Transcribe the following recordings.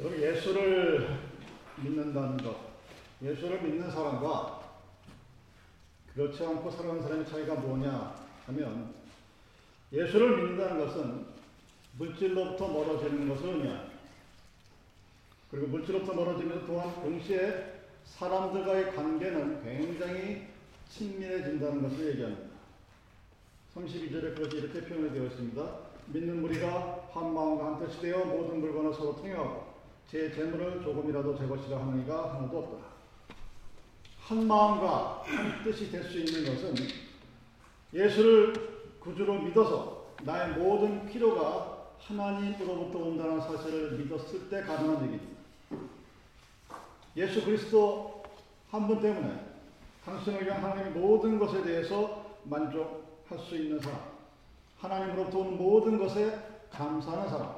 여러분 예수를 믿는다는 것, 예수를 믿는 사람과 그렇지 않고 살아가는 사람의 차이가 뭐냐 하면 예수를 믿는다는 것은 물질로부터 멀어지는 것을 의미합니다. 그리고 물질로부터 멀어지면서 또한 동시에 사람들과의 관계는 굉장히 친밀해진다는 것을 얘기합니다. 32절에 그것이 이렇게 표현되어 있습니다. 믿는 무리가 한 마음과 한 뜻이 되어 모든 물건을 서로 통용하고 제 재물을 조금이라도 제 것이라 하는 이가 하나도 없다. 한 마음과 한 뜻이 될 수 있는 것은 예수를 구주로 믿어서 나의 모든 필요가 하나님으로부터 온다는 사실을 믿었을 때 가능한 얘기입니다. 예수 그리스도 한 분 때문에 위한 하나님의 모든 것에 대해서 만족할 수 있는 사람, 하나님으로부터 온 모든 것에 감사하는 사람,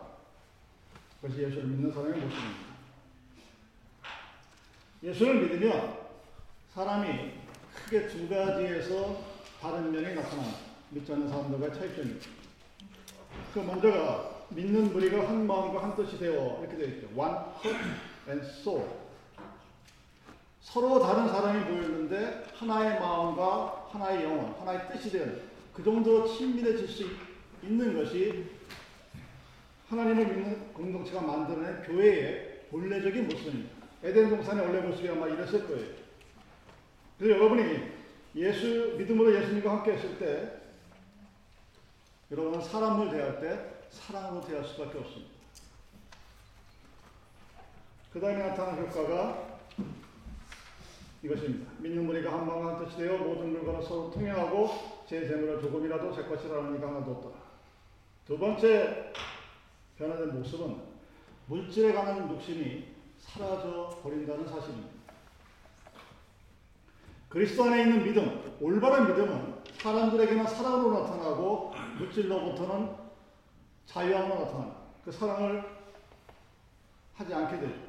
그것이 예수를 믿는 사람의 모습입니다. 예수를 믿으면 사람이 크게 두 가지에서 다른 면이 나타납니다. 믿지 않는 사람들과의 차이점입니다. 그 먼저가 믿는 무리가 한 마음과 한 뜻이 되어 이렇게 되어 있죠. One heart and soul. 서로 다른 사람이 모였는데 하나의 마음과 하나의 영혼, 하나의 뜻이 되는 그 정도로 친밀해질 수 있는 것이 하나님을 믿는 공동체가 만들어낸 교회의 본래적인 모습입니다. 에덴 동산의 원래 모습이 아마 이랬을 거예요. 그래서 여러분이 예수 믿음으로 예수님과 함께 했을 때 여러분은 사람을 대할 때 사랑으로 대할 수밖에 없습니다. 그 다음에 나타난 효과가 이것입니다. 믿는 무리가 한 마음 한 뜻이 되어 모든 물건을 서로 통행하고 제 재물을 조금이라도 제 것이라는 이가 하나도 없다. 두 번째 변화된 모습은 물질에 관한 욕심이 사라져 버린다는 사실입니다. 그리스도 안에 있는 믿음, 올바른 믿음은 사람들에게는 사랑으로 나타나고 물질로부터는 자유함으로 나타나는 그 사랑을 하지 않게 되죠.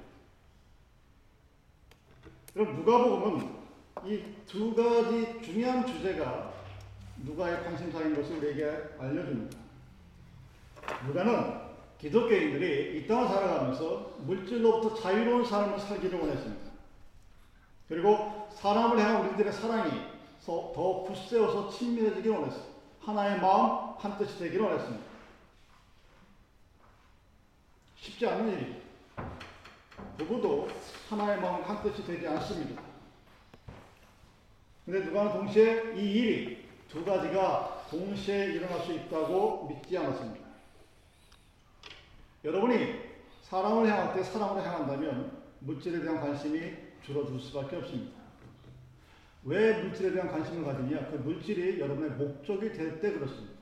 그럼 누가복음은 이 두 가지 중요한 주제가 누가의 관심사인 것을 우리에게 알려줍니다. 누가는 기독교인들이 이 땅을 살아가면서 물질로부터 자유로운 삶을 살기를 원했습니다. 그리고 사람을 향한 우리들의 사랑이 더 굳세워서 친밀해지길 원했습니다. 하나의 마음, 한 뜻이 되기를 원했습니다. 쉽지 않은 일이죠. 누구도 하나의 마음, 한 뜻이 되지 않습니다. 근데 누가는 동시에 이 일이 두 가지가 동시에 일어날 수 있다고 믿지 않았습니다. 여러분이 사람을 향할 때 사람으로 향한다면 물질에 대한 관심이 줄어들 수밖에 없습니다. 왜 물질에 대한 관심을 가지냐? 그 물질이 여러분의 목적이 될 때 그렇습니다.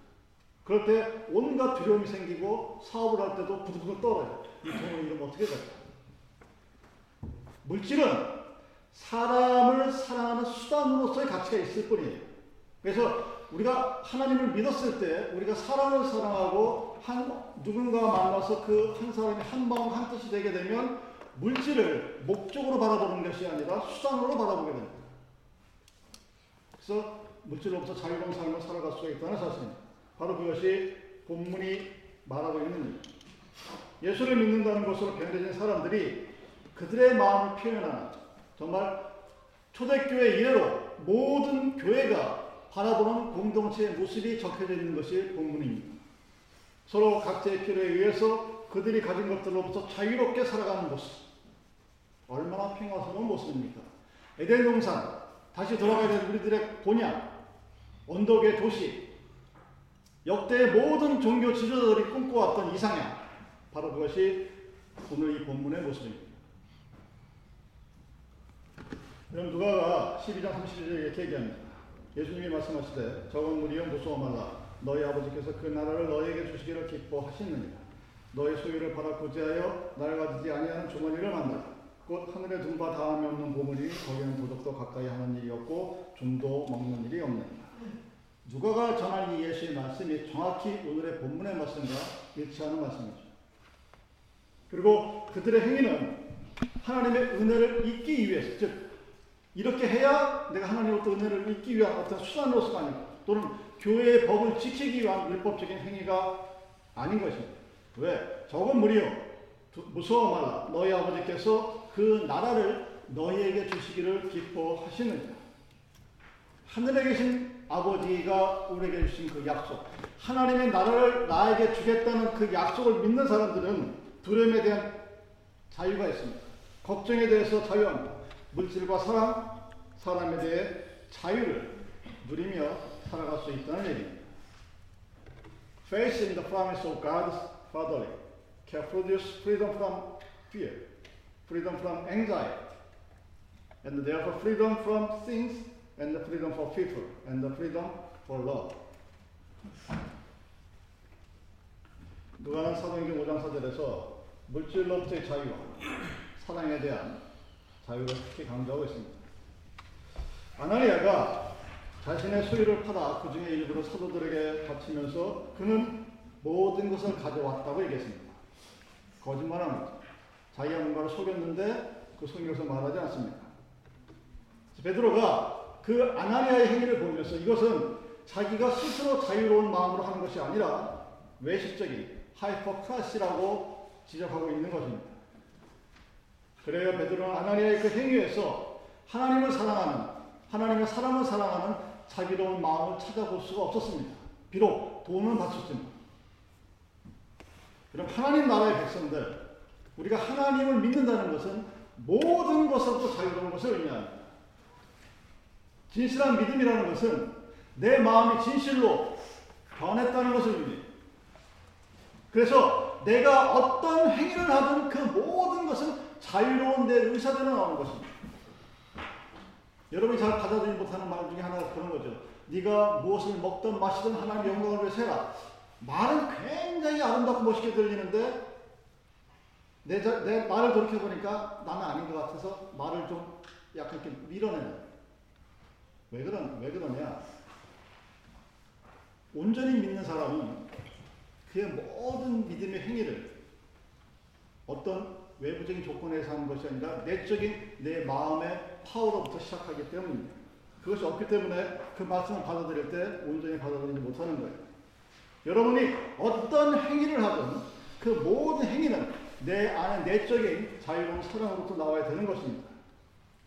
그럴 때 온갖 두려움이 생기고 사업을 할 때도 부들부들 떨어요. 이 돈을 이러면 어떻게 될까? 물질은 사람을 사랑하는 수단으로서의 가치가 있을 뿐이에요. 그래서 우리가 하나님을 믿었을 때 우리가 사람을 사랑하고 한 누군가 만나서 그 한 사람이 한 마음 한 뜻이 되게 되면 물질을 목적으로 바라보는 것이 아니라 수단으로 바라보게 됩니다. 그래서 물질로부터 자유로운 삶을 살아갈 수가 있다는 사실입니다. 바로 그것이 본문이 말하고 있는 일. 예수를 믿는다는 것으로 변해진 사람들이 그들의 마음을 표현하는 정말 초대교회 이래로 모든 교회가 바라보는 공동체의 모습이 적혀져 있는 것이 본문입니다. 서로 각자의 필요에 의해서 그들이 가진 것들로부터 자유롭게 살아가는 모습. 얼마나 평화스러운 모습입니까? 에덴 동산, 다시 돌아가야 되는 우리들의 본향, 언덕의 도시, 역대의 모든 종교 지도자들이 꿈꿔왔던 이상향, 바로 그것이 오늘 이 본문의 모습입니다. 그럼 누가가 12장 31절에 이렇게 얘기합니다. 예수님이 말씀하시되 적은 무리여 무서워 말라 너희 아버지께서 그 나라를 너희에게 주시기를 기뻐하시느니라. 너희 소유를 팔아 구제하여 날 가지지 아니하는 주머니를 만들라. 곧 하늘에 둔바 다음이 없는 보물이 거기는 도둑도 가까이 하는 일이 없고 좀도 먹는 일이 없느니라. 누가가 전한 이 예수의 말씀이 정확히 오늘의 본문의 말씀과 일치하는 말씀이죠. 그리고 그들의 행위는 하나님의 은혜를 잊기 위해서, 즉, 이렇게 해야 내가 하나님으로부터 은혜를 잊기 위한 어떤 수단으로서가 아니고, 또는 교회의 법을 지키기 위한 율법적인 행위가 아닌 것입니다. 왜? 적은 무리요. 두- 무서워 말라. 너희 아버지께서 그 나라를 너희에게 주시기를 기뻐하시느니라. 하늘에 계신 아버지가 우리에게 주신 그 약속, 하나님의 나라를 나에게 주겠다는 그 약속을 믿는 사람들은 두려움에 대한 자유가 있습니다. 걱정에 대해서 자유합니다. 물질과 사랑, 사람에 대해 자유를 누리며 살아갈 수 있다는 얘기입니다. Faith in the promise of God's fatherly can produce freedom from fear, freedom from anxiety, and therefore freedom from things, and freedom for people, and freedom for love. 누가는 사도행전 5장 4절에서 물질로부터의 자유와 사랑에 대한 자유를 특히 강조하고 있습니다. 아나리아가 자신의 소유를 팔아 그 중에 일부를 사도들에게 바치면서 그는 모든 것을 가져왔다고 얘기했습니다. 거짓말한 거죠. 자기가 뭔가를 속였는데 그 속인 것을 말하지 않습니다. 베드로가 그 아나니아의 행위를 보면서 이것은 자기가 스스로 자유로운 마음으로 하는 것이 아니라 외식적인 하이퍼크라시라고 지적하고 있는 것입니다. 그래요 베드로는 아나니아의 그 행위에서 하나님을 사랑하는 하나님의 사람을 사랑하는 자비로운 마음을 찾아볼 수가 없었습니다. 비록 돈은 바쳤지만. 그럼 하나님 나라의 백성들, 우리가 하나님을 믿는다는 것은 모든 것으로부터 자유로운 것을 의미합니다. 진실한 믿음이라는 것은 내 마음이 진실로 변했다는 것을 의미해요. 그래서 내가 어떤 행위를 하든 그 모든 것은 자유로운 내 의사대로 나오는 것입니다. 여러분이 잘 받아들이지 못하는 말 중에 하나가 그런 거죠. 네가 무엇을 먹든 마시든 하나님 영광을 위해서 해라. 말은 굉장히 아름답고 멋있게 들리는데 내, 자, 내 말을 돌이켜보니까 나는 아닌 것 같아서 말을 좀 약간 이렇게 밀어내는 왜, 그러, 왜 그러냐? 온전히 믿는 사람은 그의 모든 믿음의 행위를 어떤 외부적인 조건에서 하는 것이 아니라 내적인 내 마음의 파워로부터 시작하기 때문입니다. 그것이 없기 때문에 그 말씀을 받아들일 때 온전히 받아들이지 못하는 거예요. 여러분이 어떤 행위를 하든 그 모든 행위는 내 안에 내적인 자유로운 사랑으로부터 나와야 되는 것입니다.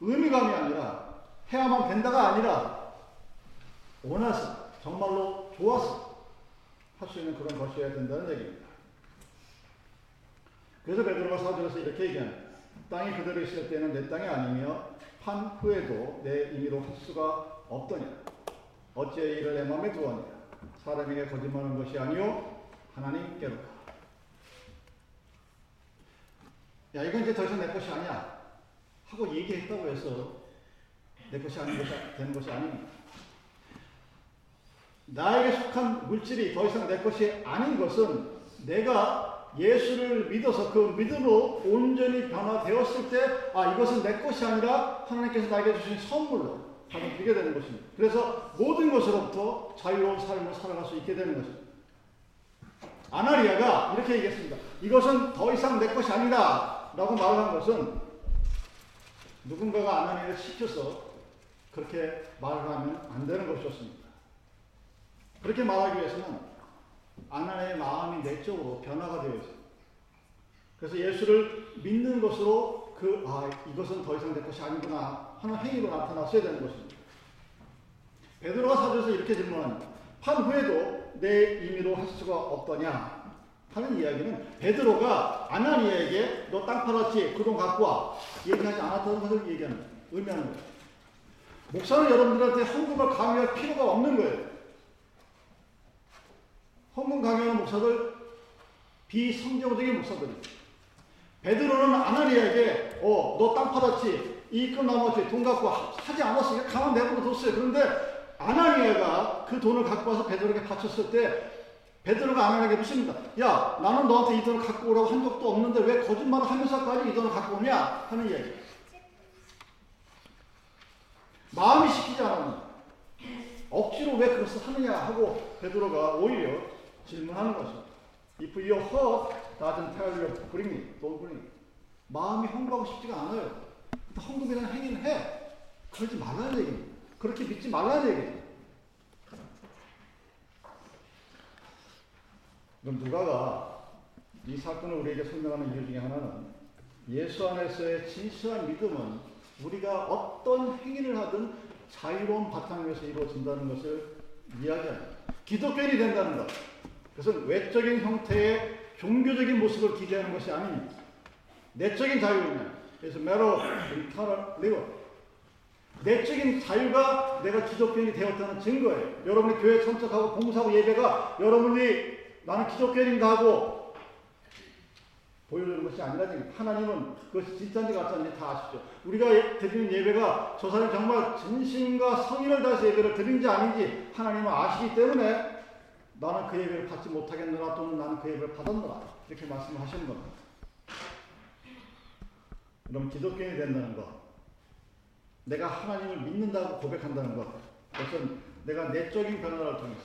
의미감이 아니라 해야만 된다가 아니라 원해서 정말로 좋아서 할 수 있는 그런 것이어야 된다는 얘기입니다. 그래서 베드로가 사절에서 이렇게 얘기합니다. 땅이 그대로 있을 때는 내 땅이 아니며 판 후에도 내 임의로 할 수가 없더냐. 어찌 이를 내 마음에 두었냐. 사람에게 거짓말하는 것이 아니요 하나님께로다. 야 이건 이제 더 이상 내 것이 아니야 하고 얘기했다고 해서 내 것이 아닌 것이 되는 것이 아닙니다. 나에게 속한 물질이 더 이상 내 것이 아닌 것은 내가 예수를 믿어서 그 믿음으로 온전히 변화되었을 때, 아, 이것은 내 것이 아니라 하나님께서 나에게 주신 선물로 받아들이게 되는 것입니다. 그래서 모든 것으로부터 자유로운 삶을 살아갈 수 있게 되는 것입니다. 아나리아가 이렇게 얘기했습니다. 이것은 더 이상 내 것이 아니다. 라고 말한 것은 누군가가 아나니아를 시켜서 그렇게 말을 하면 안 되는 것이었습니다. 그렇게 말하기 위해서는 아나의 마음이 내적으로 변화가 되어 있어요. 그래서 예수를 믿는 것으로 그, 아, 이것은 더 이상 내 것이 아니구나 하는 행위로 나타났어야 되는 것입니다. 베드로가 사도에서 이렇게 질문합니다. 판 후에도 내 임의로 할 수가 없더냐? 하는 이야기는 베드로가 아나니아에게 너 땅 팔았지? 그 돈 갖고 와. 얘기하지 않았다는 것을 얘기하는, 의미하는 거예요. 목사는 여러분들한테 헌금을 강요할 필요가 없는 거예요. 헌금 강요하는 목사들 비성경적인 목사들이 베드로는 아나니아에게 어 너땅 팔았지? 이익금 남았지 돈 갖고 하지 않았으니까 가만 내버려 뒀어요. 그런데 아나니아가 그 돈을 갖고 와서 베드로에게 바쳤을 때 베드로가 아나니아에게 묻습니다. 야 나는 너한테 이 돈을 갖고 오라고 한 적도 없는데 왜 거짓말을 하면서까지 이 돈을 갖고 오냐? 하는 이야기. 마음이 시키지 않았는데 억지로 왜 그것을 하느냐 하고 베드로가 오히려 질문하는 것입니다. If your heart doesn't tell you bring it, don't bring it. 마음이 헌금하고 싶지가 않아요. 헌금이라는 행위를 해. 그러지 말라는 얘기입니다. 그렇게 믿지 말라는 얘기입니다. 그럼 누가가 이 사건을 우리에게 설명하는 이유 중에 하나는 예수 안에서의 진실한 믿음은 우리가 어떤 행위를 하든 자유로운 바탕 위에서 이루어진다는 것을 이야기합니다. 기독교인이 된다는 것. 그것은 외적인 형태의 종교적인 모습을 기대하는 것이 아닙니다. 내적인 자유입니다. 그래서 메로 인터널 리버. 내적인 자유가 내가 기독교인이 되었다는 증거예요. 여러분이 교회 참석하고 봉사하고 예배가 여러분이 나는 기독교인인가 하고 보여주는 것이 아니라니 하나님은 그것이 진짜인지 가짜인지 다 아시죠. 우리가 드리는 예배가 저 사람이 정말 진심과 성의를 다해서 예배를 드린지 아닌지 하나님은 아시기 때문에 나는 그 예배를 받지 못하겠느라 또는 나는 그 예배를 받았느라 이렇게 말씀하시는 겁니다. 그럼 기독교인이 된다는 것 내가 하나님을 믿는다고 고백한다는 것 그것은 내가 내적인 변화를 통해서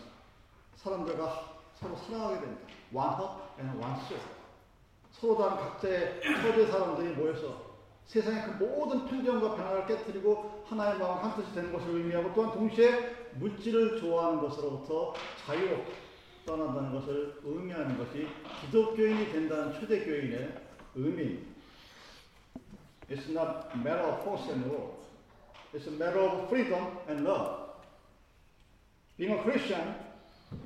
사람들과 서로 사랑하게. 완합 and 완수 서로 다른 각자의 처제 사람들이 모여서 세상의 그 모든 편견과 변화를 깨뜨리고 하나의 마음 한 뜻이 되는 것을 의미하고 또한 동시에 물질을 좋아하는 것으로부터 자유로 떠난다는 것을 의미하는 것이 기독교인이 된다는 초대교인의 의미입니다. It's not a matter of force and rule. It's a matter of freedom and love. Being a Christian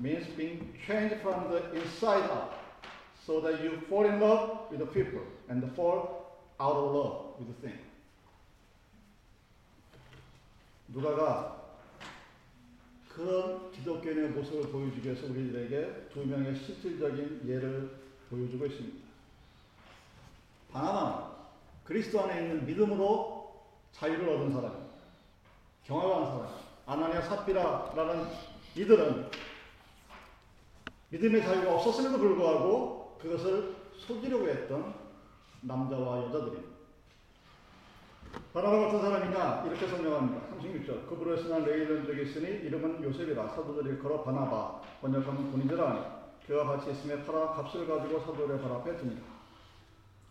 means being changed from the inside out so that you fall in love with the people and fall out of love with the thing. 누가가 그런 기독교인의 모습을 보여주기 위해서 우리들에게 두 명의 실질적인 예를 보여주고 있습니다. 바나나는 그리스도 안에 있는 믿음으로 자유를 얻은 사람입니다. 경험한 사람. 아나니아 삽비라라는 이들은 믿음의 자유가 없었음에도 불구하고 그것을 속이려고 했던 남자와 여자들입니다. 바나바 같은 사람이냐 이렇게 설명합니다. 36절 그브로에서 난 레이던 적이 있으니 이름은 요셉이라 사도들이 걸어 바나바 번역하면 본인들 아니 그와 같이 있음에 팔아 값을 가지고 사도들의 발 앞에 듭니다.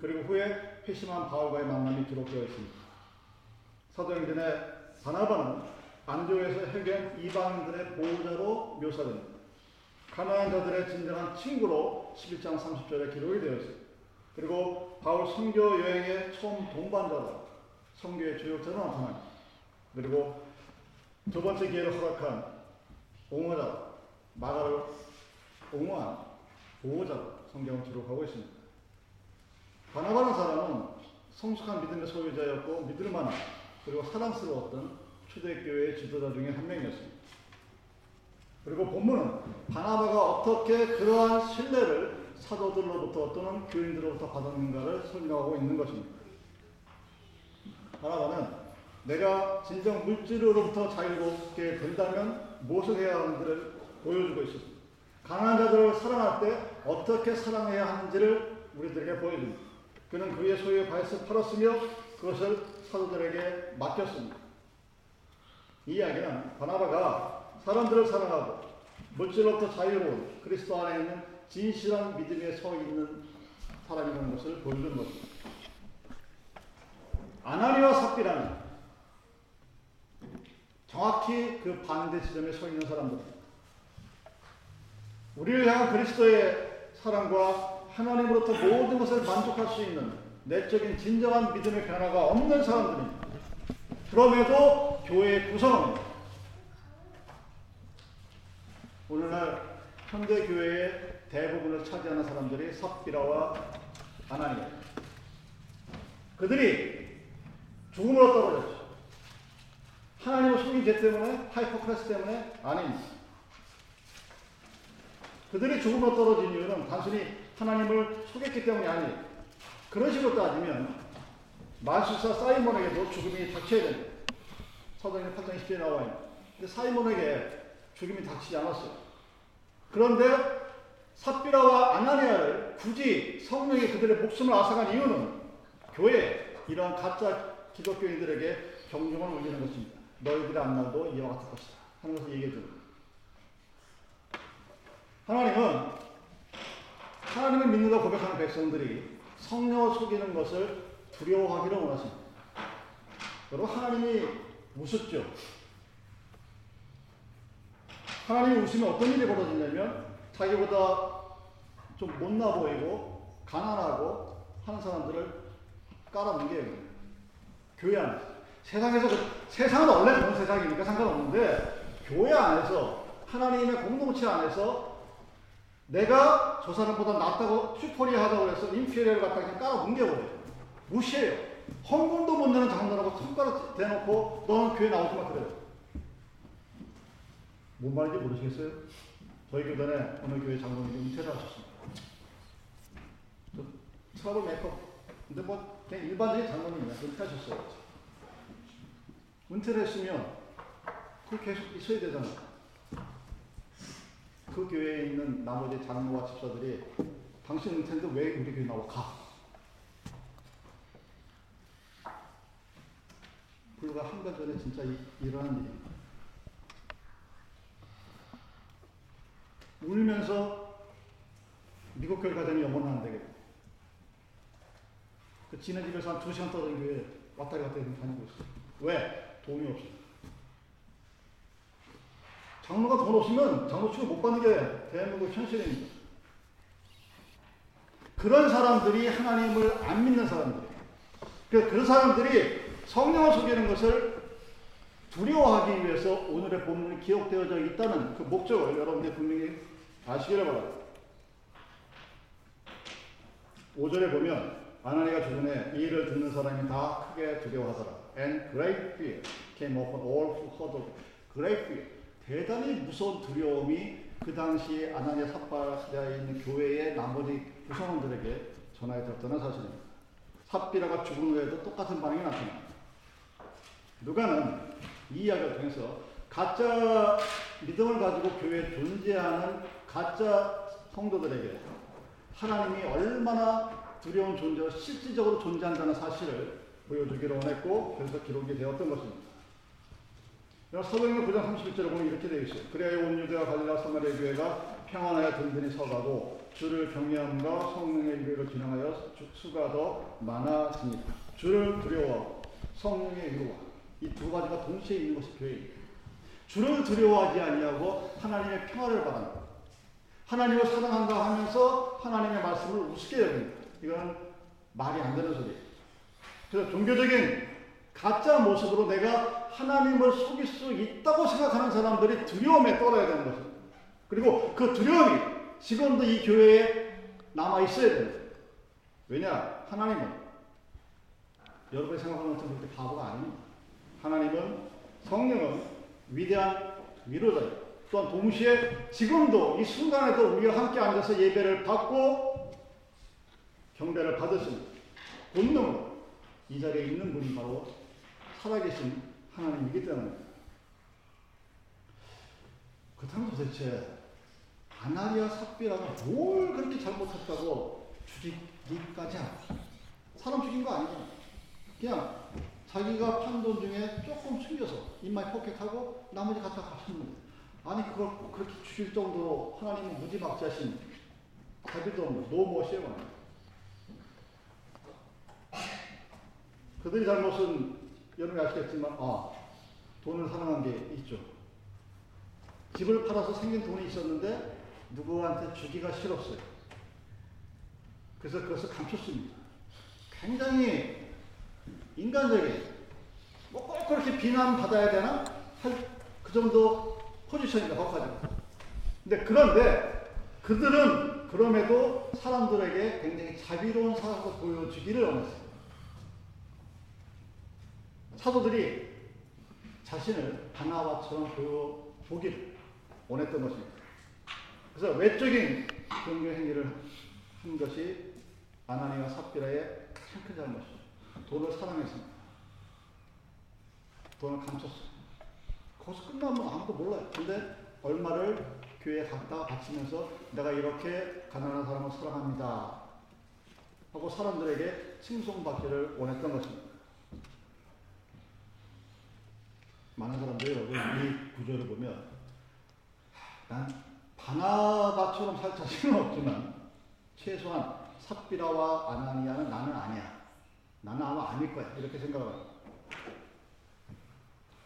그리고 후에 회심한 바울과의 만남이 기록되어 있습니다. 사도행전에 바나바는 안교에서 해결 이방인들의 보호자로 묘사됩니다. 가난한 자들의 진정한 친구로 11장 30절에 기록이 되어 있습니다. 그리고 바울 선교 여행의 처음 동반자로 성교의 조력자로 나타납니다. 그리고 두 번째 기회를 허락한 옹호자, 마가를 옹호한 보호자로 성경을 기록하고 있습니다. 바나바는 사람은 성숙한 믿음의 소유자였고 믿을 만한 그리고 사랑스러웠던 초대교회의 지도자 중에 한 명이었습니다. 그리고 본문은 바나바가 어떻게 그러한 신뢰를 사도들로부터 또는 교인들로부터 받았는가를 설명하고 있는 것입니다. 바나바는 내가 진정 물질로부터 자유롭게 된다면 무엇을 해야 하는지를 보여주고 있었습니다. 강한 자들을 사랑할 때 어떻게 사랑해야 하는지를 우리들에게 보여줍니다. 그는 그의 소유의 바에서 팔았으며 그것을 사도들에게 맡겼습니다. 이 이야기는 바나바가 사람들을 사랑하고 물질로부터 자유로운 그리스도 안에 있는 진실한 믿음에 서 있는 사람이라는 것을 보여주는 것입니다. 아나니와 삽비라는 정확히 그 반대 지점에 서 있는 사람들입니다. 우리를 향한 그리스도의 사랑과 하나님으로부터 모든 것을 만족할 수 있는 내적인 진정한 믿음의 변화가 없는 사람들입니다. 그럼에도 교회의 구성은 오늘날 현대 교회의 대부분을 차지하는 사람들이 삽비라와 아나니아. 그들이 죽음으로 떨어졌죠. 하나님을 속인 죄 때문에, hypocrisy 때문에 아닙니다. 그들이 죽음으로 떨어진 이유는 단순히 하나님을 속였기 때문이 아니에요. 그런 식으로 따지면 마술사 사이몬에게도 죽음이 닥쳐야 됩니다. 사도행전 8장 10절에 나와 있는. 근데 사이몬에게 죽음이 닥치지 않았어요. 그런데 삽비라와 아나니아를 굳이 성령이 그들의 목숨을 앗아간 이유는 교회 이러한 가짜 기독교인들에게 경종을 울리는 것입니다. 너희들의 앞날도 이와 같을 것이다. 하는 것을 얘기해 줍니다. 하나님은 하나님을 믿는다 고백하는 백성들이 성령을 속이는 것을 두려워하기를 원하십니다. 여러분 하나님이 우습죠. 하나님이 우시면 어떤 일이 벌어지냐면 자기보다 좀 못나 보이고 가난하고 하는 사람들을 깔아뭉개요. 교회 안에서. 세상에서, 그- 세상은 원래 그런 세상이니까 상관없는데, 교회 안에서, 하나님의 공동체 안에서 내가 저 사람보다 낫다고 superior 하다고 해서 inferior를 갖다가 그냥 깔아 뭉개버려요. 무시해요. 헌금도 못 내는 장로라고 손가락 대놓고 너는 교회 나오지 마 그래요. 뭔 말인지 모르시겠어요? 저희 교단에 어느 교회 장로님이 은퇴를 하셨습니다. 저 trouble maker. 근데 뭐 그냥 일반적인 장로님이야. 은퇴하셨어요. 은퇴를 했으면 그 계속 있어야 되잖아요. 그 교회에 있는 나머지 장로와 집사들이 당신 은퇴인데 왜 우리 교회 나와? 가. 불과 한 달 전에 진짜 이, 일어난 일입니다. 울면서 미국 교회 가자니 영어는 안 되겠고 그 지네 집에서 한두 시간 떨어진 교회 왔다리 갔다 다니고 있어요. 왜? 돈이 없어. 장로가 돈 없으면 장로 취급 못 받는 게 대한민국 현실입니다. 그런 사람들이 하나님을 안 믿는 사람들. 그 그런 사람들이 성령을 속이는 것을 두려워하기 위해서 오늘의 본문이 기록되어져 있다는 그 목적을 여러분들이 분명히 아시기를 바랍니다. 5절에 보면 아나니가 주전에 이 일을 듣는 사람이 다 크게 두려워하더라. And great fear came upon all who heard of it. Great fear. 대단히 무서운 두려움이 그 당시 아나니아 삽바라에 있는 교회의 나머지 구성원들에게 전하에 들었다는 사실입니다. 삽비라가 죽은 후에도 똑같은 반응이 나타납니다. 누가는 이 이야기를 통해서 가짜 믿음을 가지고 교회에 존재하는 가짜 성도들에게 하나님이 얼마나 두려운 존재로 실질적으로 존재한다는 사실을 보여주기를 원했고 그래서 기록이 되었던 것입니다. 사도행전 9장 31절에 보면 이렇게 되어 있어요. 그래야 온 유대와 갈릴라 사마리아 교회가 평안하여 든든히 서가고 주를 경외함과 성령의 위로를 진행하여 수가 더 많아집니다. 주를 두려워 성령의 위로와 이 두 가지가 동시에 있는 것이 교회입니다. 주를 두려워하지 아니하고 하나님의 평화를 바란다. 하나님을 사랑한다 하면서 하나님의 말씀을 우습게 여긴다. 이건 말이 안 되는 소리예요. 그래서 종교적인 가짜 모습으로 내가 하나님을 속일 수 있다고 생각하는 사람들이 두려움에 떨어야 되는 것입니다. 그리고 그 두려움이 지금도 이 교회에 남아 있어야 됩니다. 왜냐? 하나님은 여러분이 생각하는 것처럼 그렇게 바보가 아닙니다. 하나님은 성령은 위대한 위로자예요. 또한 동시에 지금도 이 순간에도 우리가 함께 앉아서 예배를 받고 경배를 받으신 본능으로 이 자리에 있는 분이 바로 살아계신 하나님이기 때문입니다. 그렇다면 도대체 아나리아 삽비라가 뭘 그렇게 잘못했다고 죽이기까지 하고 사람 죽인 거 아니잖아. 그냥 자기가 판돈 중에 조금 숨겨서 입만 폭격하고 나머지 갖다 가셨는데 아니 그걸 그렇게 죽일 정도로 하나님은 무지막지하신 자비도 없는 노모시에 말 그들이 잘못은 여러분이 아시겠지만 아 돈을 사랑한 게 있죠. 집을 팔아서 생긴 돈이 있었는데 누구한테 주기가 싫었어요. 그래서 그것을 감췄습니다. 굉장히 인간적인 뭐꼭 그렇게 비난받아야 되나? 할 그 정도 포지션이다 거기까지. 근데 그런데 그들은 그럼에도 사람들에게 굉장히 자비로운 사람으로 보여주기를 원했어요. 사도들이 자신을 바나바처럼 보여보기를 원했던 것입니다. 그래서 외적인 종교 행위를 한 것이 아나니와 삽비라의 가장 큰 잘못이죠. 돈을 사랑했습니다. 돈을 감췄어요. 거기서 끝나면 아무도 몰라요. 근데 얼마를 교회에 갖다 바치면서 내가 이렇게 가난한 사람을 사랑합니다. 하고 사람들에게 칭송받기를 원했던 것입니다. 많은 사람들이 이 구조를 보면 난 바나바처럼 살 자신은 없지만 최소한 삽비라와 아나니아는 나는 아니야. 나는 아마 아닐 거야. 이렇게 생각을 합니다.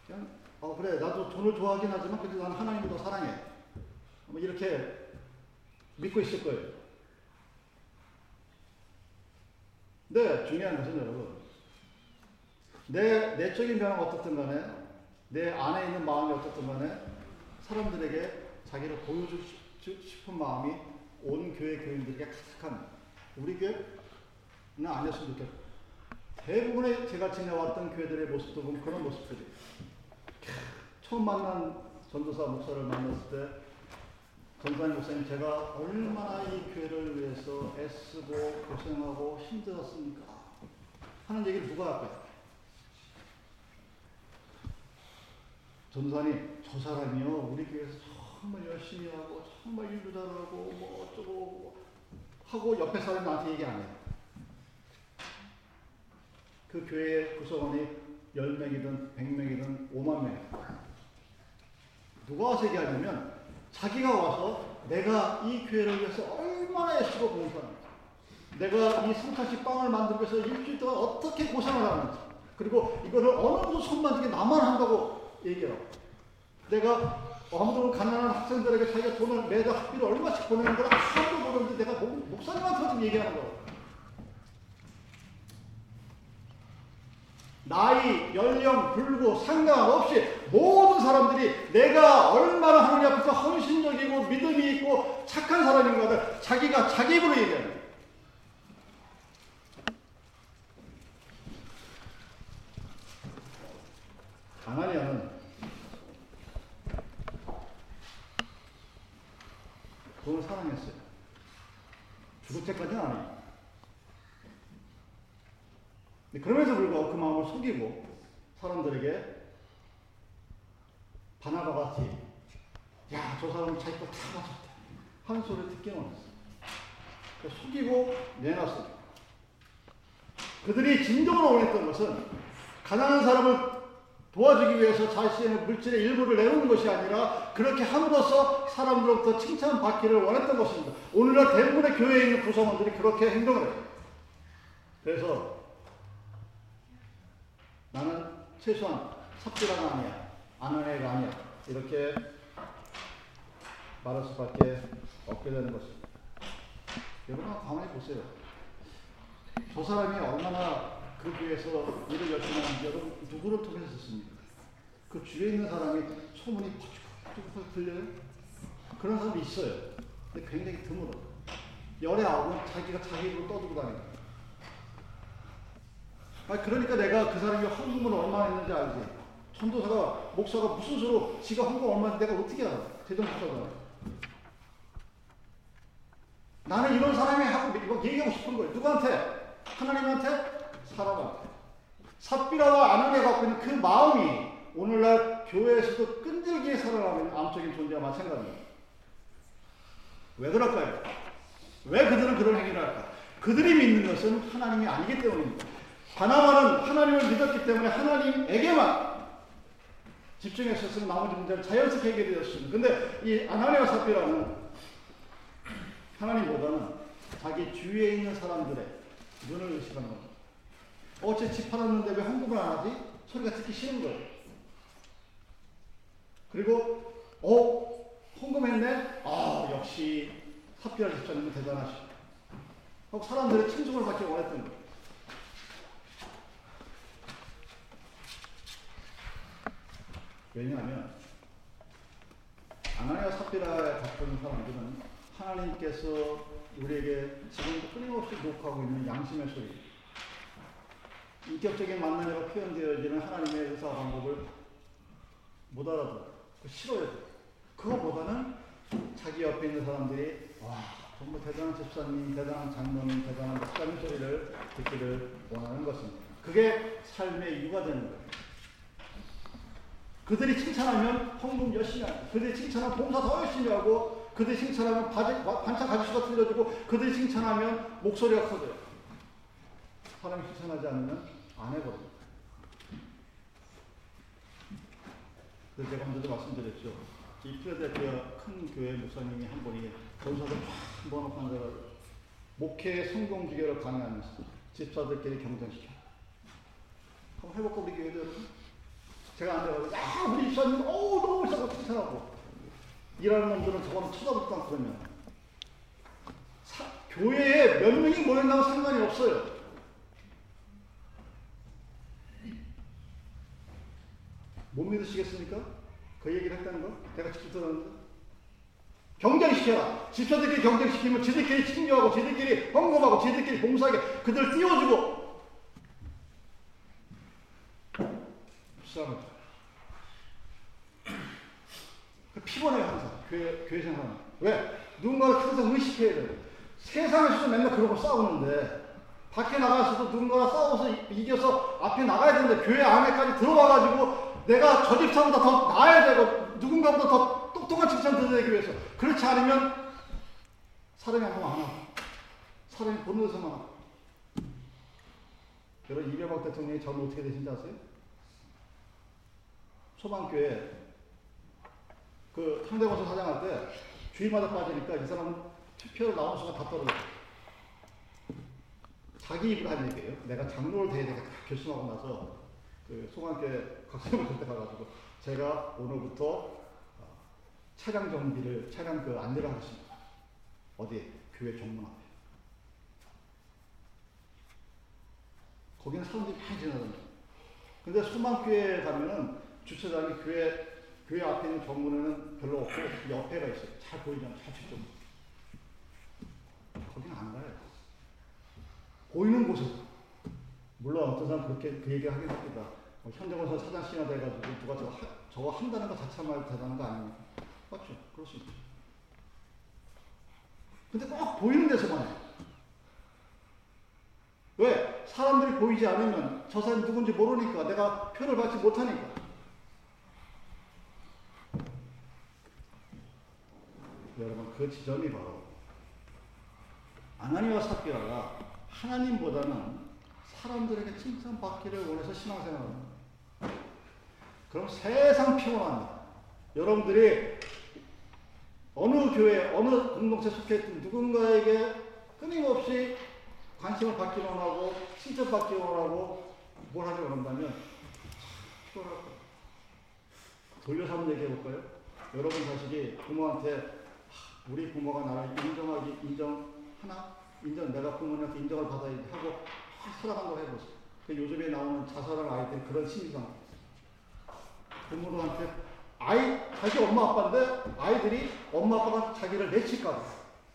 그냥 어 그래 나도 돈을 좋아하긴 하지만 그래도 나는 하나님을 더 사랑해. 뭐 이렇게 믿고 있을 거예요. 근데 중요한 것은 여러분, 내 내적인 변화가 어떻든 간에, 내 안에 있는 마음이 어떻든 간에, 사람들에게 자기를 보여주고 싶은 마음이 온 교회 교인들에게 가득한 우리 교회는 아니었으면 좋겠고 대부분의 제가 지내왔던 교회들의 모습도 보면 그런 모습들이 처음 만난 전도사 목사를 만났을 때 전사님 목사님 제가 얼마나 이 교회를 위해서 애쓰고 고생하고 힘들었습니까? 하는 얘기를 누가 할까요? 전사님 저 사람이요 우리 교회에서 정말 열심히 하고 정말 일도 잘하고 뭐 어쩌고 하고 옆에 사람이 나한테 얘기 안 해요. 그 교회 구성원이 10명이든 100명이든 5만 명. 누가 와서 얘기하냐면 자기가 와서 내가 이 교회를 위해서 얼마나 애쓰고 봉사하는지 내가 이 성탄식 빵을 만들기 위해서 일주일 동안 어떻게 고생을 하는지 그리고 이거를 어느 정도 손 만지게 나만 한다고 얘기해요. 내가 아무도 가난한 학생들에게 자기가 돈을 매달 학비를 얼마씩 보내는 걸 아무도 모르는데 내가 목, 목사님한테 좀 얘기하는 거예요. 나이, 연령, 불구 상관없이 모든 사람들이 내가 얼마나 하나님 앞에서 헌신적이고 믿음이 있고 착한 사람인가를 자기가 자기 입으로 얘기하는 거예요. 아나니 돈을 사랑했어요. 죽을 때까지는 아니에요. 그럼에도 불구하고 그 마음을 속이고 사람들에게 바나바 같이 야, 저 사람은 자기 거다 가졌다. 하는 소리를 듣게 원했어요. 속이고 내놨어요. 그들이 진정으로 원했던 것은 가난한 사람을 도와주기 위해서 자신의 물질의 일부를 내놓는 것이 아니라 그렇게 함으로써 사람들로부터 칭찬받기를 원했던 것입니다. 오늘날 대부분의 교회에 있는 구성원들이 그렇게 행동을 해요. 그래서 나는 최소한 삽질아가 아니야. 아나네가 아니야. 이렇게 말할 수밖에 없게 되는 것입니다. 여러분 가만히 보세요. 저 사람이 얼마나 그 교회에서 일을 열심히 하는지 여러분 누구를 통해서 듣습니까? 그 주위에 있는 사람이 소문이 팍팍팍 들려요? 그런 사람이 있어요. 근데 굉장히 드물어. 열에 아홉은 자기가 자기 입으로 떠들고 다니고. 아 그러니까 내가 그 사람이 헌금을 얼마나 했는지 알지. 전도사가 목사가 무슨 수로 지가 헌금 얼마인지 내가 어떻게 알아? 대전목사가. 나는 이런 사람이 하고 얘기하고 싶은 거예요. 누구한테? 하나님한테? 사람한테. 삽비라와 아나니아 갖고 있는 그 마음이 오늘날 교회에서도 끈질기게 살아가는 암적인 존재와 마찬가지입니다. 왜 그럴까요? 왜 그들은 그런 행위를 할까? 그들이 믿는 것은 하나님이 아니기 때문입니다. 바나바는 하나님을 믿었기 때문에 하나님에게만 집중했었으면 나머지 문제는 자연스럽게 해결되었습니다. 근데 이 아나니아 삽비라는 하나님보다는 자기 주위에 있는 사람들의 눈을 의식하는 겁니다. 어째 집 팔았는데 왜 헌금을 안 하지? 소리가 듣기 싫은 거예요. 그리고 어 헌금했네. 아 역시 삽비아 집사님은 대단하시. 하고 사람들의 칭송을 받기 원했던 거예요. 왜냐하면 아나니아 갖고 있는 사람들은 하나님께서 우리에게 지금도 끊임없이 녹하고 있는 양심의 소리, 인격적인 만남으로 표현되어지는 하나님의 의사 방법을 못 알아들어. 싫어요. 그거보다는 자기 옆에 있는 사람들이 와 정말 대단한 집사님, 대단한 장로님, 대단한 목사님 소리를 듣기를 원하는 것입니다. 그게 삶의 이유가 되는 거예요. 그들이 칭찬하면 헌금 열심히 하고, 그들이 칭찬하면 봉사 더 열심히 하고, 그들이 칭찬하면 반찬 가지수가 틀려지고, 그들이 칭찬하면 목소리가 커져요. 사람이 칭찬하지 않으면 안 해버려요. 그래서 제가 먼저도 말씀드렸죠. 이 필라델피아 큰 교회 목사님이 한 분이 전사들 쫙 모아놓고 앉아가지고 목회 성공 주기를 강요하면서 집사들끼리 경쟁시켜. 한번 해볼까 우리 교회도 여러분? 제가 앉아가지고 야 우리 집사님 어우 너무 멋있다고 칭찬하고 일하는 놈들은 저거는 쳐다보지도 않고 그러면 사, 교회에 몇 명이 모였나고 상관이 없어요. 못 믿으시겠습니까? 그 얘기를 했다는 거? 내가 직접 들었는데. 경쟁시켜라. 집사들끼리 경쟁시키면 지들끼리 친교하고, 지들끼리 헌금하고, 지들끼리 봉사하게 그들 띄워주고. 불쌍하다. 피곤해요, 항상. 교회, 교회 생활은. 왜? 누군가를 항상 의식해야 돼요. 세상에서도 맨날 그러고 싸우는데, 밖에 나가서도 누군가가 싸워서 이겨서 앞에 나가야 되는데, 교회 안에까지 들어와가지고, 내가 저 집사보다 더 나아야 되고, 누군가보다 더 똑똑한 칭찬 들어내기 위해서. 그렇지 않으면, 사람이 한번 안 하고, 사람이 데서만 하고. 여러분, 이명박 대통령이 저는 어떻게 되신지 아세요? 소방교회 그 상대모사 사장할 때 주의마다 빠지니까 이 사람은 투표를 나오는 순간 다 떨어져. 자기 입으로 한 얘기예요. 내가 장로를 대야 되겠다 결심하고 나서 그 송환교회 각성을 그때 가가지고 제가 오늘부터 어, 차량 정비를 차량 그 안내를 하겠습니다. 어디 교회 정문 앞에. 거기는 사람들이 많이 지나다녀요. 근데 소망교회 가면은 주차장이 교회 교회 앞에 있는 정문에는 별로 없고 옆에가 있어요. 잘 보이잖아요. 좌측 정 거기는 안 가요. 보이는 곳에 물론 어떤 사람 그렇게 그 얘기 하긴 합니다. 뭐 현대건설 사장씨나 돼가지고 누가 저거, 하, 저거 한다는 것 자체만 대단한 거 아닙니까? 맞죠? 그럴 수 있죠. 근데 꼭 보이는 데서만 해요. 왜? 사람들이 보이지 않으면 저 사람이 누군지 모르니까 내가 표를 받지 못하니까. 여러분 그 지점이 바로 아나니와 삽비라가 하나님보다는 사람들에게 칭찬받기를 원해서 신앙생활합니다. 그럼 세상 피곤합니다. 여러분들이 어느 교회, 어느 공동체 속해 있든 누군가에게 끊임없이 관심을 받기만 하고 칭찬받기만 하고 뭘 하려고 한다면 피곤할 거예요. 돌려서 한번 얘기해 볼까요? 여러분 자식이 부모한테 우리 부모가 나를 인정하기 인정하나? 인정 내가 부모님한테 인정을 받아야 하고 살아간다고 해보세요. 그 요즘에 나오는 자살한 아이들 그런 심리상 부모들한테 아이 자기 엄마 아빠인데 아이들이 엄마 아빠가 자기를 내칠까봐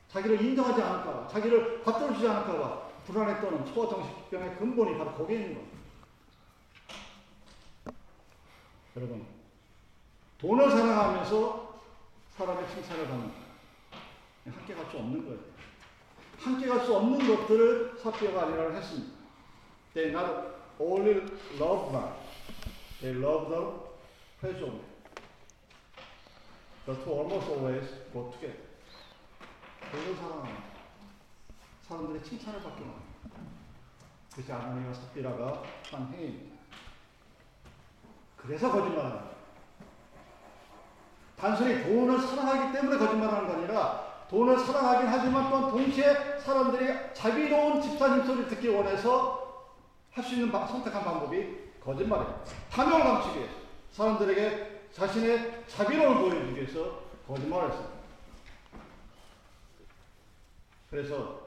자기를 인정하지 않을까봐 자기를 받들어주지 않을까봐 떠는 소아정신병의 근본이 바로 거기에 있는 겁니다. 여러분 돈을 사랑하면서 사람의 칭찬을 받는 함께 갈 수 없는 거예요. 함께 갈 수 없는 것들을 사피아가 아니라고 했습니다. They not only love God, they love the it. The two almost always go together. 그런 사랑합니다. 사람들의 칭찬을 받기만 합니다. 그것이 아나니와 삽비라가 한 행위입니다. 그래서 거짓말합니다. 단순히 돈을 사랑하기 때문에 거짓말하는 게 아니라 돈을 사랑하긴 하지만 또한 동시에 사람들이 자비로운 집사님 소리를 듣기 원해서 할 수 있는 선택한 방법이 거짓말이에요. 탐욕을 감추기 위해서 사람들에게 자신의 자비로움을 보여주기 위해서 거짓말을 했습니다. 그래서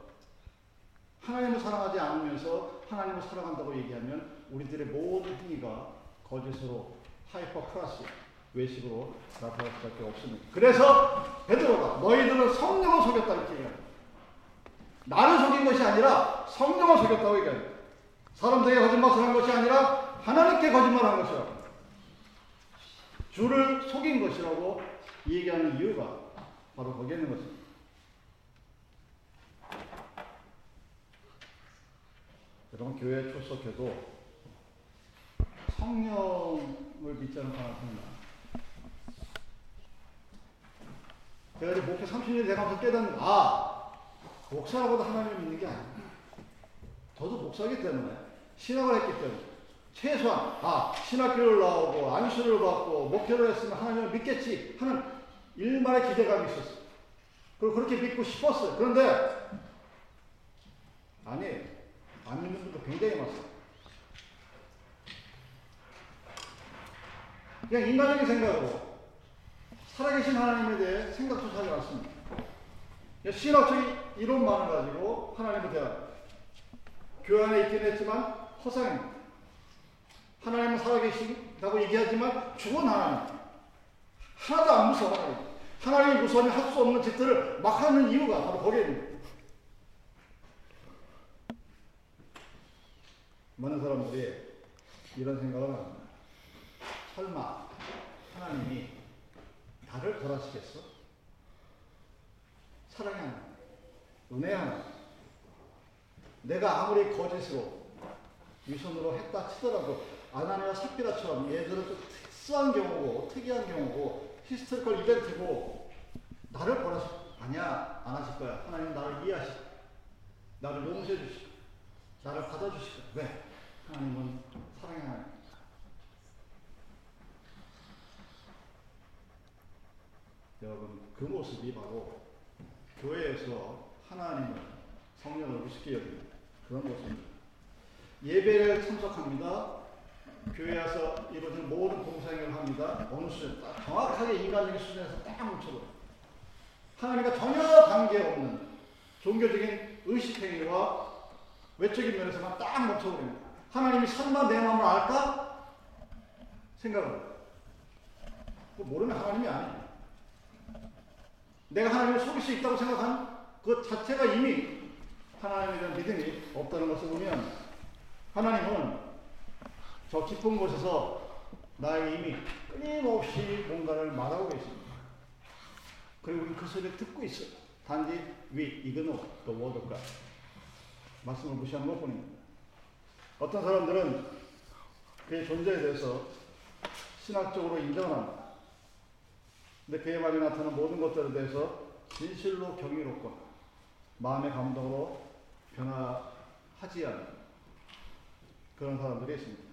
하나님을 사랑하지 않으면서 하나님을 사랑한다고 얘기하면 우리들의 모든 행위가 거짓으로 hypocrisy 외식으로 나타날 수밖에 없습니다. 그래서 베드로가 너희들은 성령을 속였다 이렇게 얘기합니다. 나를 속인 것이 아니라 성령을 속였다고 얘기합니다. 사람들에게 거짓말을 한 것이 아니라 하나님께 거짓말한 것이라고. 주를 속인 것이라고 얘기하는 이유가 바로 거기에 있는 것입니다. 여러분 교회에 출석해도 성령을 믿지 않은 사람은 제가 이제 목회 30년 돼가면서 깨닫는, 아, 목사라고도 하나님을 믿는 게 아닙니다. 저도 목사기 때문에, 신학을 했기 때문에, 최소한, 아, 신학교를 나오고, 안수를 받고, 목회를 했으면 하나님을 믿겠지 하는 일말의 기대감이 있었어요. 그리고 그렇게 믿고 싶었어요. 그런데, 아니, 안 믿는 분도 굉장히 많습니다. 그냥 인간적인 생각으로, 살아계신 하나님에 대해 생각조차 하지 않습니다. 신학적인 이론만을 가지고 하나님을 대하 교회 안에 있긴 했지만 허상입니다. 하나님은 살아계신다고 얘기하지만 죽은 하나님. 하나도 안 무서워. 하나님. 하나님이 무서우면 할 수 없는 짓들을 막 하는 이유가 바로 거기에 있는. 많은 사람들이 이런 생각을 합니다. 설마 하나님이 나를 벌하시겠어? 사랑의 하나님, 은혜의 하나님. 내가 아무리 거짓으로 위선으로 했다 치더라도 아나니와 삽비라처럼 얘들은 좀 특수한 경우고 특이한 경우고 historical 이벤트고 나를 벌하시 아니야 안 하실 거야. 하나님 나를 이해하시 나를 용서해 주시고 나를 받아주시고. 왜? 하나님은 사랑의 하나님 여러분 그 모습이 바로 교회에서 하나님을 성령을 우습게 여기는 그런 모습입니다. 예배를 참석합니다. 교회 와서 이루어진 모든 봉사행위를 합니다. 어느 수준, 딱 정확하게 인간적인 수준에서 딱 멈춰버려요. 하나님과 전혀 관계없는 종교적인 의식행위와 외적인 면에서만 딱 멈춰버립니다. 하나님이 설마 내 마음을 알까? 생각을. 모르면 하나님이 아니에요. 내가 하나님을 속일 수 있다고 생각한 그 자체가 이미 하나님에 대한 믿음이 없다는 것을 보면 하나님은 저 깊은 곳에서 나에게 이미 끊임없이 뭔가를 말하고 계십니다. 그리고 그 소리를 듣고 있어요. 단지 we ignore the word of God. 말씀을 무시하는 것 뿐입니다. 어떤 사람들은 그의 존재에 대해서 신학적으로 인정을 합니다. 근데 그의 말이 나타나는 모든 것들에 대해서 진실로 경이롭거나 마음의 감동으로 변화하지 않는 그런 사람들이 있습니다.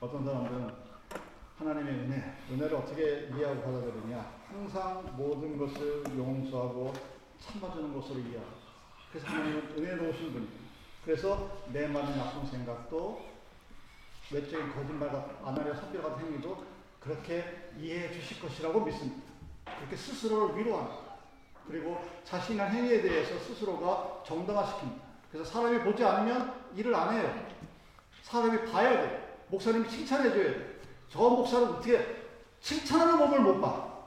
어떤 사람들은 하나님의 은혜, 은혜를 어떻게 이해하고 받아들이냐. 항상 모든 것을 용서하고 참아주는 것으로 이해하고. 그래서 하나님은 은혜로우신 분입니다. 그래서 내 마음의 나쁜 생각도 외적인 거짓말 같은 아나리아 섭비 같은 행위도 그렇게 이해해 주실 것이라고 믿습니다. 그렇게 스스로를 위로합니다. 그리고 자신의 행위에 대해서 스스로가 정당화시킵니다. 그래서 사람이 보지 않으면 일을 안 해요. 사람이 봐야 돼요. 목사님이 칭찬해 줘야 돼요. 저 목사는 어떻게 칭찬하는 법을 못 봐.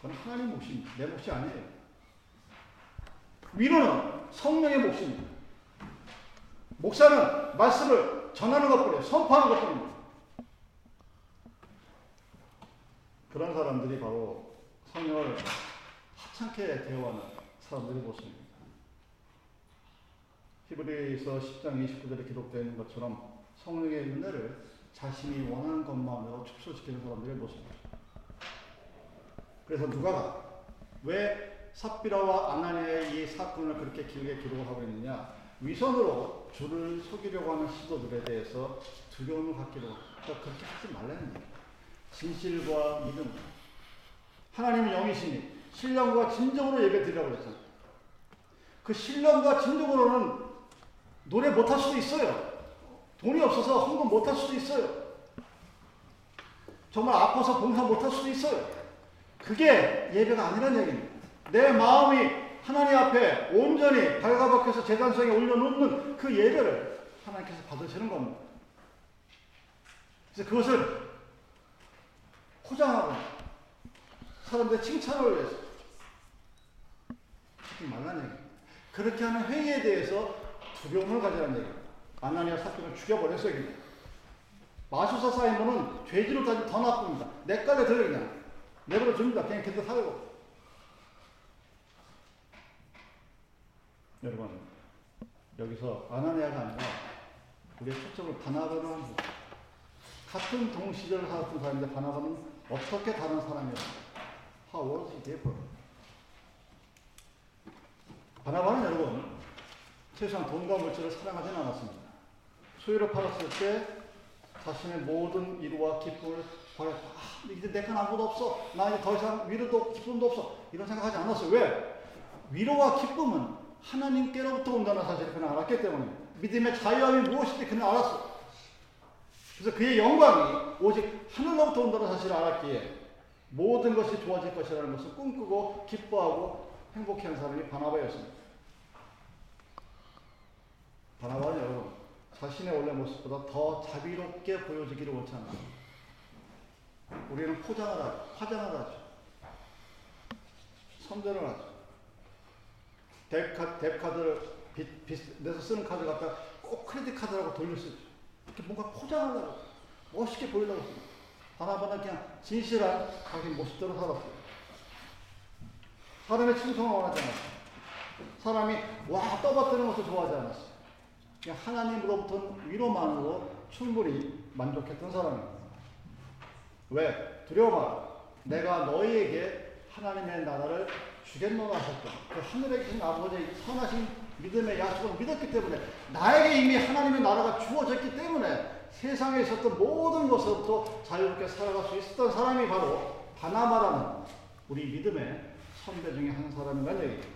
그건 하나님 몫입니다. 내 몫이 아니에요. 위로는 성령의 몫입니다. 목사는 말씀을 전하는 것뿐이에요. 선포하는 것뿐입니다. 그런 사람들이 바로 성령을 하찮게 대우하는 사람들의 모습입니다. 히브리서 10장 29절에 기록되어 있는 것처럼 성령의 은혜를 자신이 원하는 것만으로 축소시키는 사람들의 모습입니다. 그래서 누가가 왜 삽비라와 아나니아의 이 사건을 그렇게 길게 기록을 하고 있느냐? 위선으로 주를 속이려고 하는 시도들에 대해서 두려움을 갖기로 그러니까 그렇게 하지 말라는 얘기예요. 진실과 믿음. 하나님의 영이시니 신령과 진정으로 예배 드리라고 그랬잖아요. 그 신령과 진정으로는 노래 못할 수도 있어요. 돈이 없어서 헌금 못할 수도 있어요. 정말 아파서 봉사 못할 수도 있어요. 그게 예배가 아니라는 얘기입니다. 내 마음이 하나님 앞에 온전히 발가벗겨서 재단성에 올려놓는 그 예배를 하나님께서 받으시는 겁니다. 그래서 그것을 포장하고 사람들의 칭찬을 위해서 하지 말라는 얘기입니다. 그렇게 하는 회의에 대해서 두려움을 가지라는 얘기입니다. 아나니아 사건을 죽여버렸어요. 그냥. 마수사 사이먼은 죄지로 따지면 더 나쁩니다. 내깔에 들어 그냥. 내버려 줍니다. 그냥 걔들 살고. 여러분, 여기서 아나니아가 아니라 우리의 초점을 바나바로 합니다. 같은 동시절을 살았던 사람인데 바나바는 어떻게 다른 사람이었습니까? How was he different? 바나바는 여러분, 세상 돈과 물질을 사랑하지는 않았습니다. 소유를 팔았을 때 자신의 모든 이루와 기쁨을 버렸다. 아, 이제 내 건 아무도 없어. 나 이제 더 이상 위로도 기쁨도 없어. 이런 생각하지 않았어요. 왜? 위로와 기쁨은 하나님께로부터 온다는 사실을 그는 알았기 때문에 믿음의 자유함이 무엇인지 그는 알았어. 그래서 그의 영광이 오직 하늘로부터 온다는 사실을 알았기에 모든 것이 좋아질 것이라는 것을 꿈꾸고 기뻐하고 행복해하는 사람이 바나바였습니다. 바나바는 여러분 자신의 원래 모습보다 더 자비롭게 보여지기를 원치 않아. 우리는 포장을 하죠. 화장을 하죠. 선전을 하죠. 뎁카, 뎁카드를 빚, 빚 내서 쓰는 카드 갖다 꼭 크레딧 카드라고 돌려 쓰죠. 이렇게 뭔가 포장을 하고 멋있게 보이려고 쓰죠. 하나하나 그냥 진실한 자기 모습대로 살았어요. 사람의 충성을 원하지 않았어요. 사람이 와 떠받드는 것을 좋아하지 않았어요. 하나님으로부터 위로만으로 충분히 만족했던 사람입니다. 왜? 두려워하라. 내가 너희에게 하나님의 나라를 주겠노라 하셨던 그 하늘에 계신 아버지의 선하신 믿음의 약속을 믿었기 때문에 나에게 이미 하나님의 나라가 주어졌기 때문에 세상에 있었던 모든 것으로부터 자유롭게 살아갈 수 있었던 사람이 바로 바나바라는 우리 믿음의 선배 중에 한 사람이라는 얘기입니다.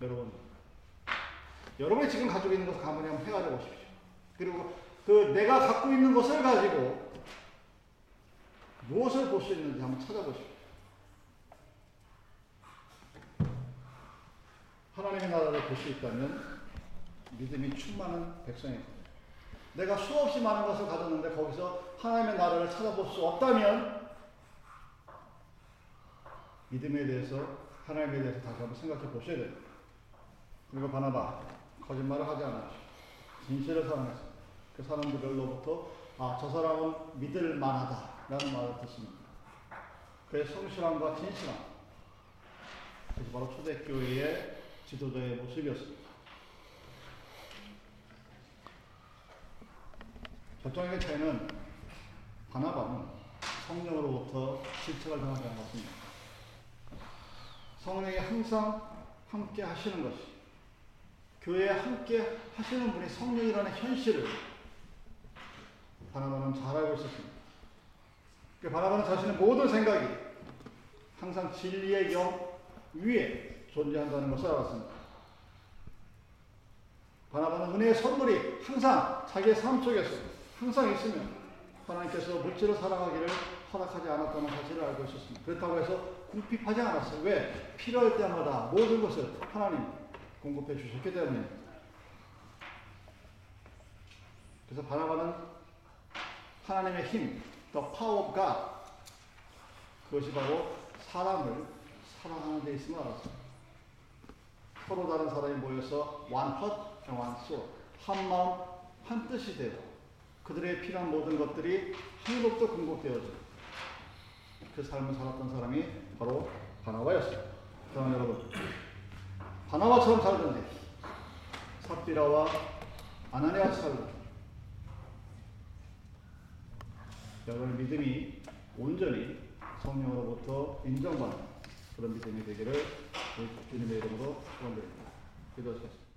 여러분, 여러분이 지금 가지고 있는 것을 가만히 한번 헤아려 보십시오. 그리고 그 내가 갖고 있는 것을 가지고 무엇을 볼 수 있는지 한번 찾아보십시오. 하나님의 나라를 볼 수 있다면 믿음이 충만한 백성입니다. 내가 수없이 많은 것을 가졌는데 거기서 하나님의 나라를 찾아볼 수 없다면 믿음에 대해서 하나님에 대해서 다시 한번 생각해 보셔야 됩니다. 그리고 바나바 거짓말을 하지 않았죠. 진실을 사랑했습니다. 그 사람들로부터 아 저 사람은 믿을 만하다라는 말을 듣습니다. 그의 성실함과 진실함 그것이 바로 초대교회의 지도자의 모습이었습니다. 결정적인 차이는 바나바는 성령으로부터 실책을 당하지 않았습니다. 성령이 항상 함께 하시는 것이 교회에 함께 하시는 분이 성령이라는 현실을 바나바는 잘 알고 있었습니다. 그 바나바는 자신의 모든 생각이 항상 진리의 영 위에 존재한다는 것을 알았습니다. 바나바는 은혜의 선물이 항상 자기의 삶 속에서 항상 있으면 하나님께서 물질을 사랑하기를 허락하지 않았다는 사실을 알고 있었습니다. 그렇다고 해서 궁핍하지 않았어요. 왜? 필요할 때마다 모든 것을 하나님 공급해 주셨기 때문입니다. 그래서 바나바는 하나님의 힘, the power of God, 그것이 바로 사람을 사랑하는 데 있음을 알았어요. 서로 다른 사람이 모여서 one heart and one soul, 한 마음, 한 뜻이 되어 그들의 필요한 모든 것들이 하늘로부터 공급되어져. 그 삶을 살았던 사람이 바로 바나바였습니다. 사랑 여러분, 바나바처럼 살던데 삽비라와 아나니아와 살던 여러분의 믿음이 온전히 성령으로부터 인정받는 그런 믿음이 되기를 주님의 이름으로 축원드립니다. 기도하시겠습니다.